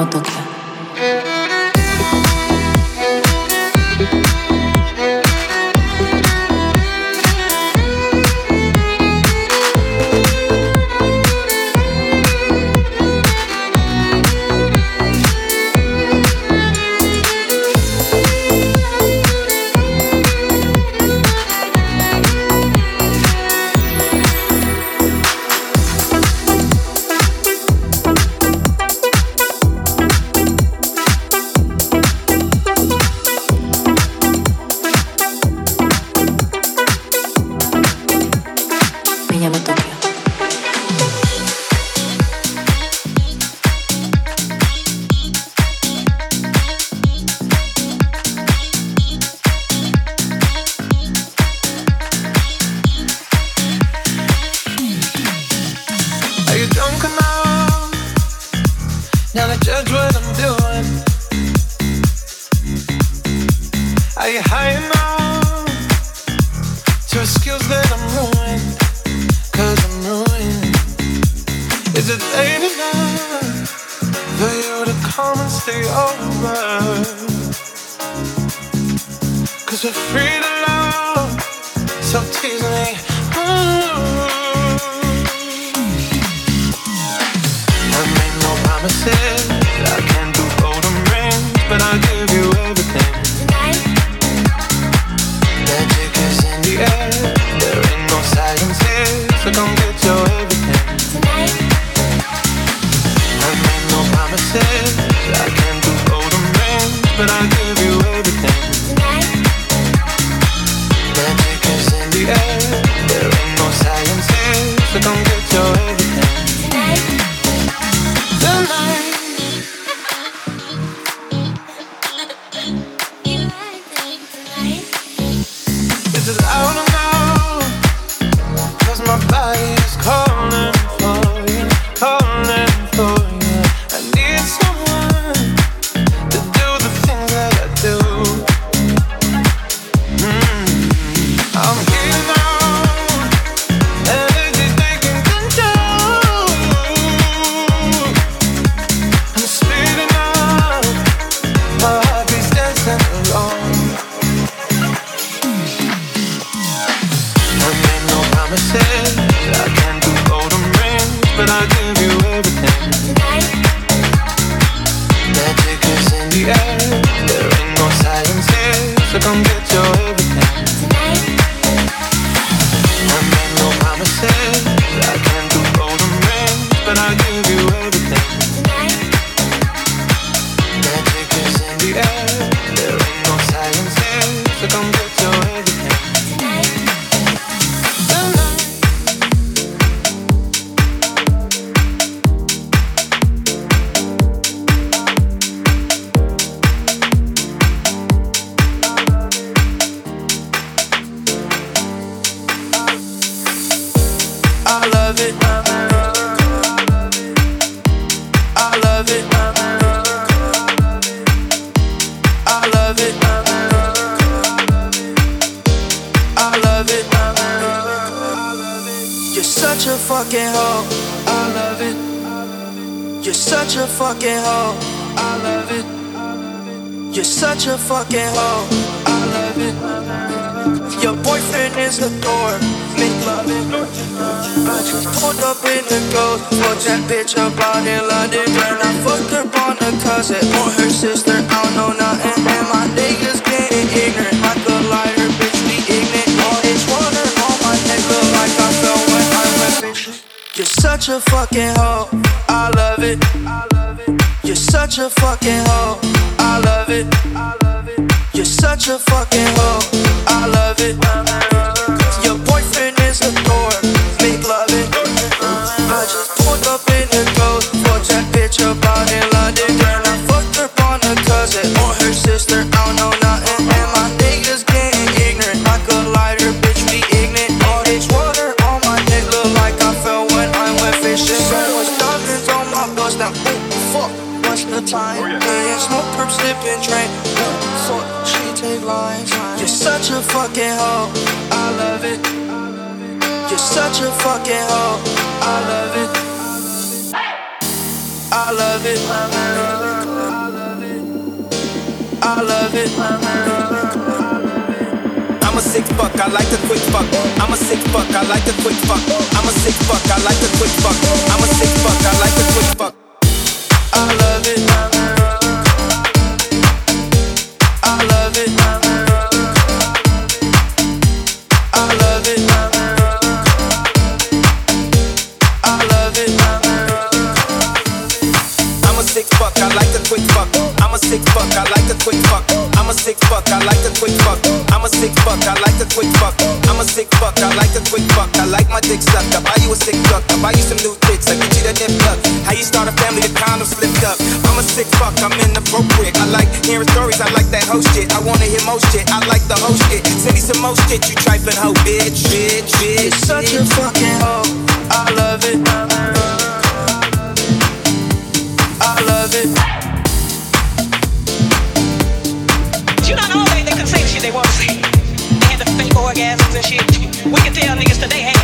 Motoka. Do fucking hoe. I love it. You're such a fucking hoe. I love it. You're such a fucking hoe. I love it. Your boyfriend is a dork. Make love it. I just pulled up in the ghost. Fucked that bitch up out in London. I fucked her on a cousin or her sister. I don't know nothing. And my niggas getting ignorant. Like a lighter, You're such a fucking hoe. I love it. You're such a fucking hoe. I love it. You're such a fucking hoe. I love it. Your boyfriend is a dork. Fucking hoe. I love it. You're such a fucking hoe. I love it. I love it. I love it. I'm a sick fuck, I like the quick fuck. I'm a sick fuck, I like the quick fuck. I'm a sick fuck, I like the quick fuck. I'm a sick fuck, I like the quick fuck. I love it. I'm a sick fuck, I like the quick fuck. I'm a sick fuck, I like the quick fuck. I'm a sick fuck, I like the quick fuck. I like my dick sucked. I buy you a sick duck. I buy you some new tits. I get you that nip tuck. How you start a family, the condom slipped up. I'm a sick fuck, I'm inappropriate. I like hearing stories, I like that whole shit. I wanna hear most shit, I like the whole shit. Send me some more shit, you trifling hoe, bitch, bitch, bitch. You're such a fucking hoe. I love it. I love it. You orgasms and shit. We can tell niggas today, hey,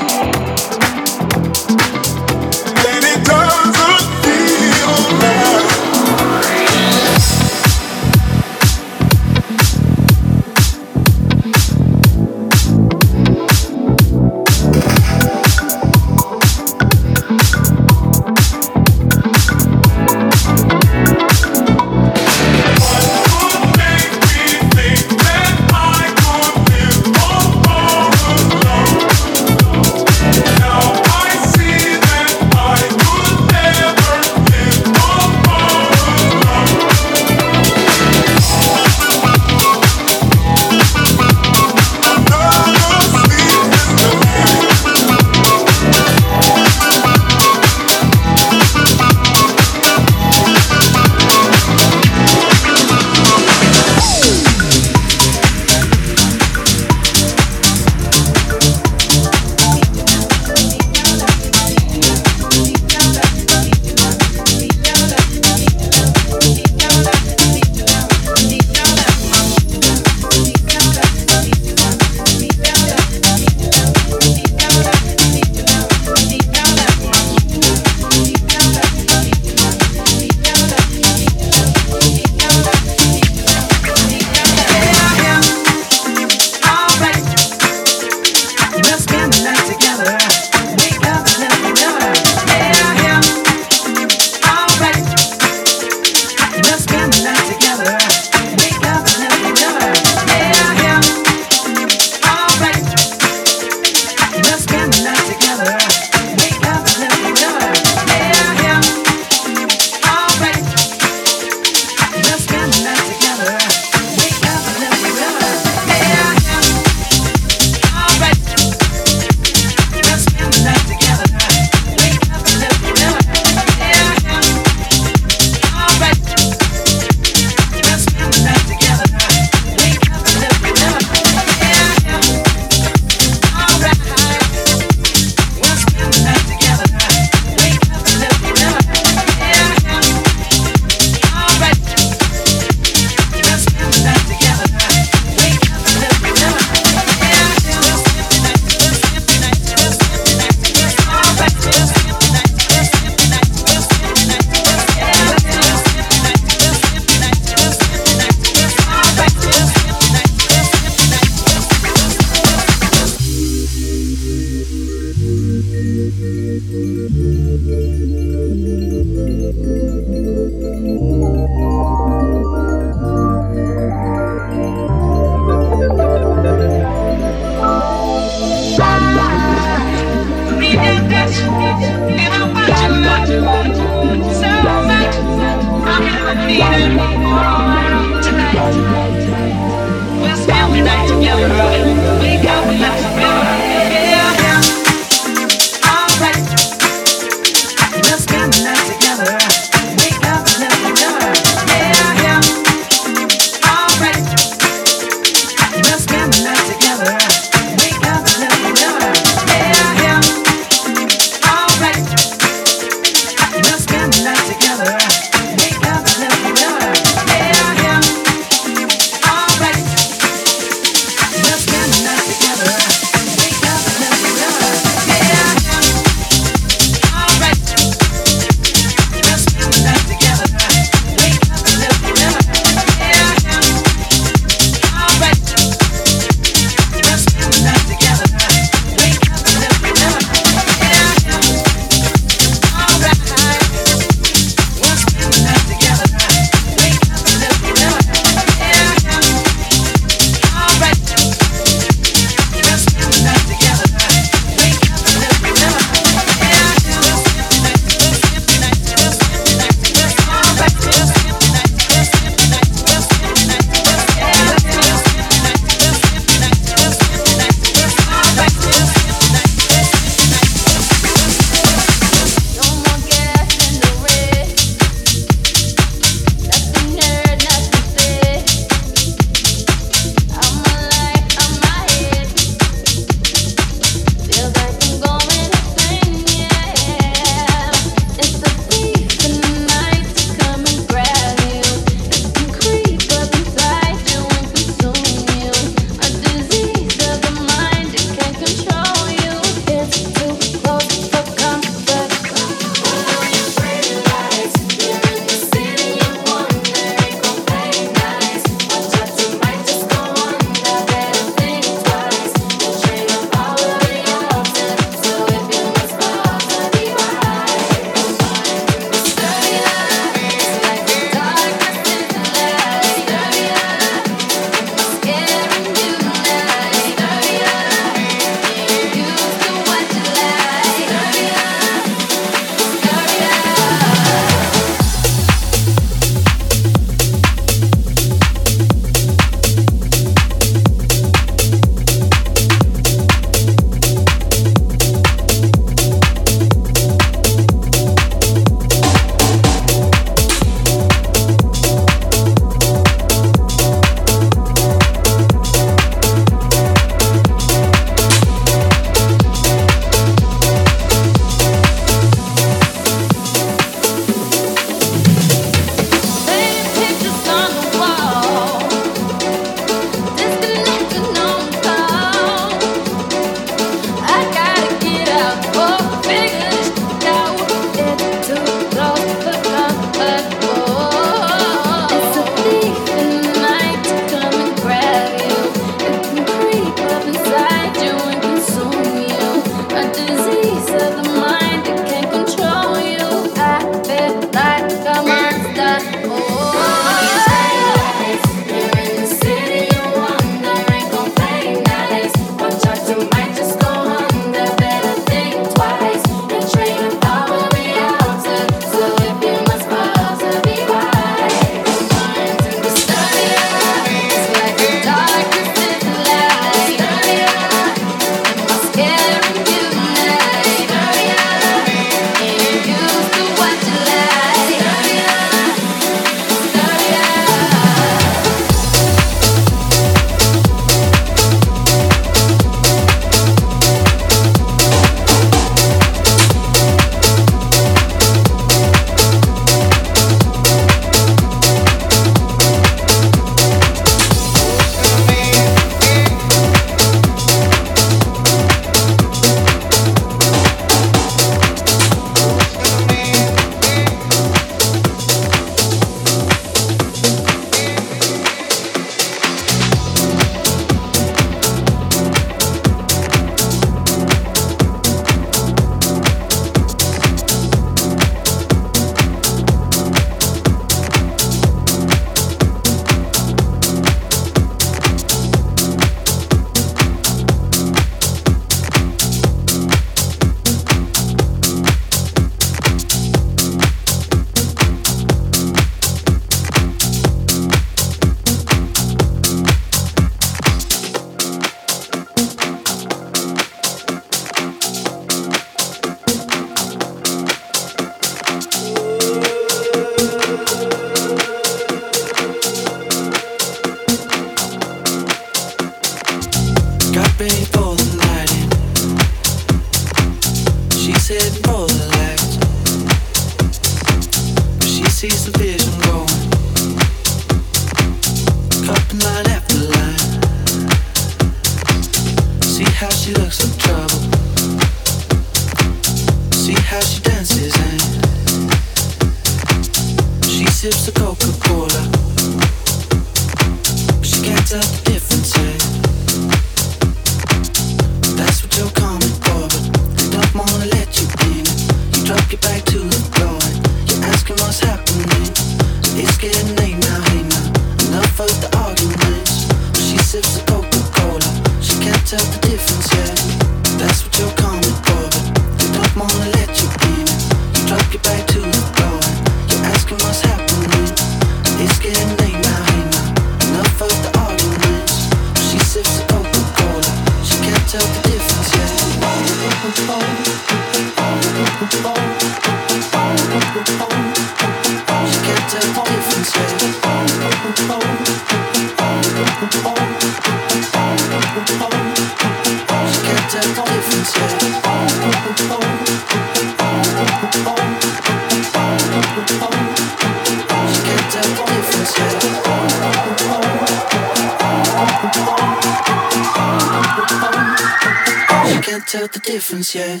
yeah.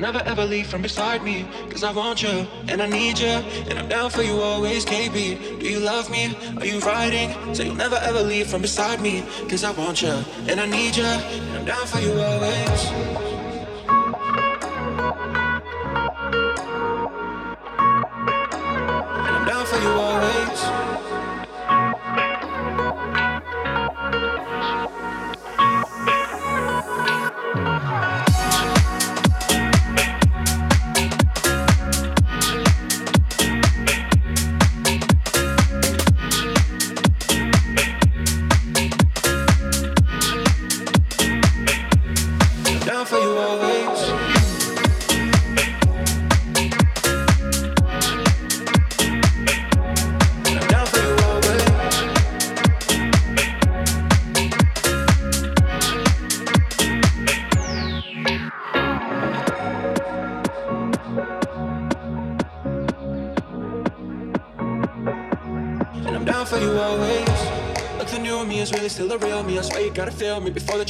Yet. from beside me. Cause I want you and I need you. And I'm down for you always, KB. Do you love me? Are you riding? So you'll never ever leave from beside me. Cause I want you and I need you. And I'm down for you always.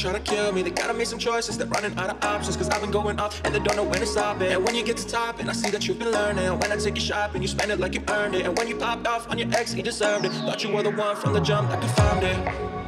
Try to kill me. They gotta make some choices, they're running out of options. Cause I've been going up and they don't know when to stop it. And when you get to top, and I see that you've been learning. When I take you shopping, you spend it like you earned it. And when you popped off on your ex, he deserved it. Thought you were the one from the jump that confirmed it.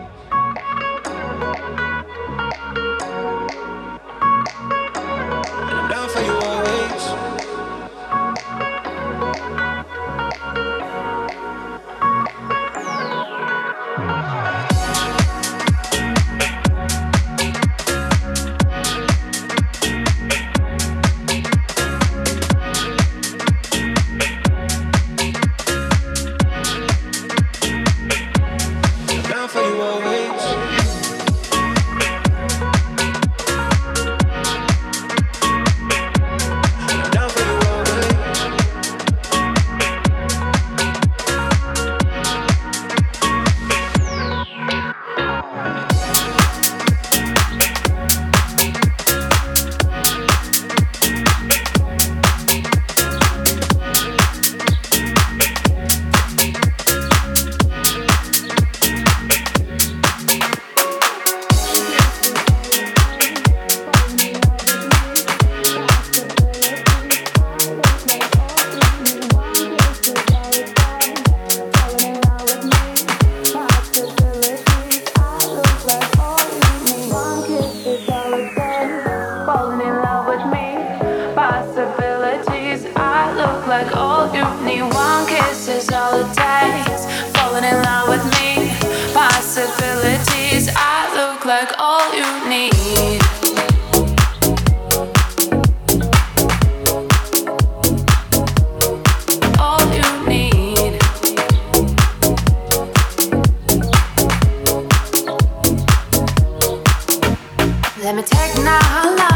Let me take now.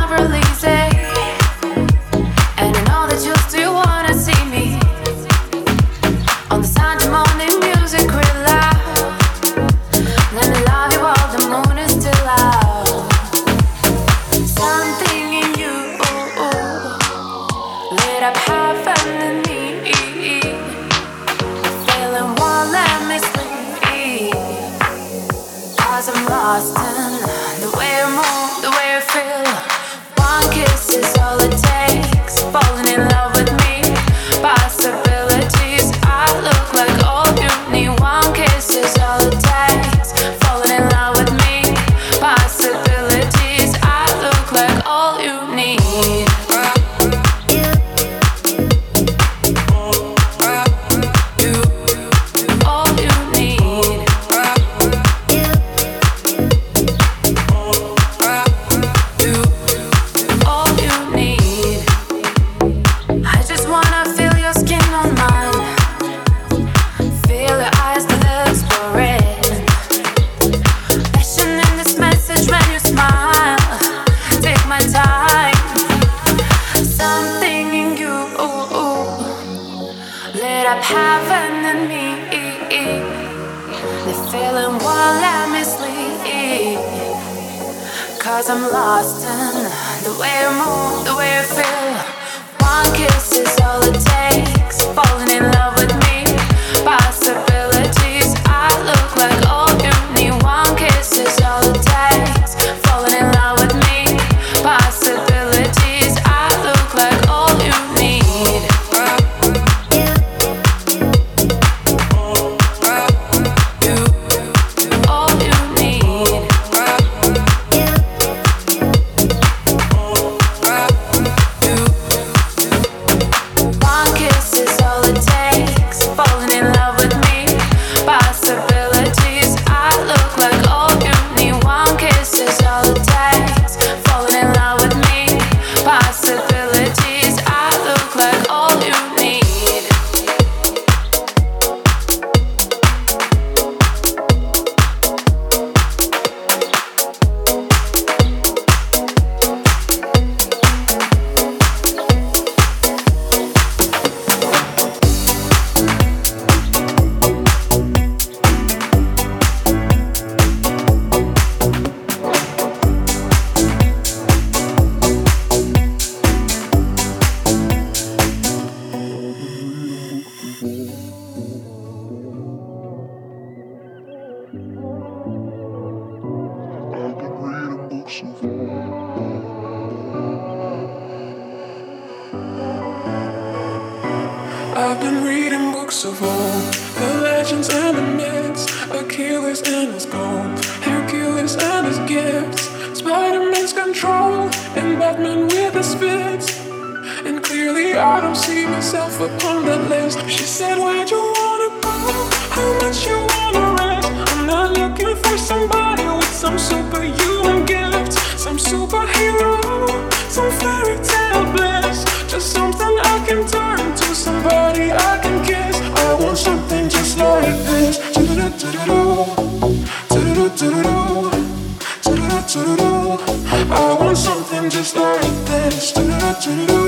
I want something just like this. Do-do-do-do-do.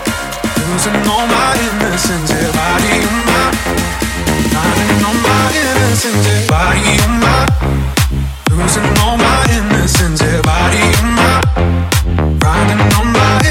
losing all my innocence, yeah, body in my. riding on my innocence, yeah, body in my. Losing all my innocence, yeah, body in my. Riding on my.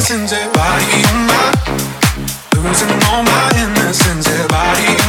innocence, eh? body on my losing all my innocence, eh? body.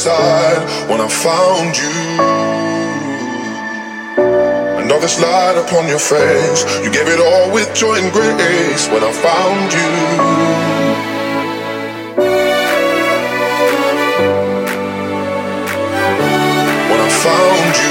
side when I found you. Another slide upon your face. You gave it all with joy and grace when I found you. found you.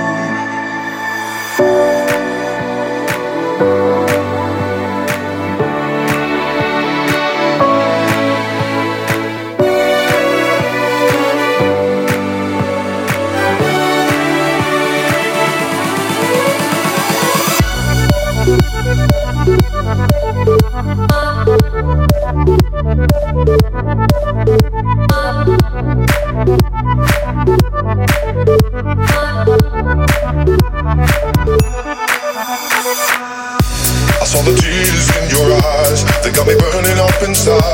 Inside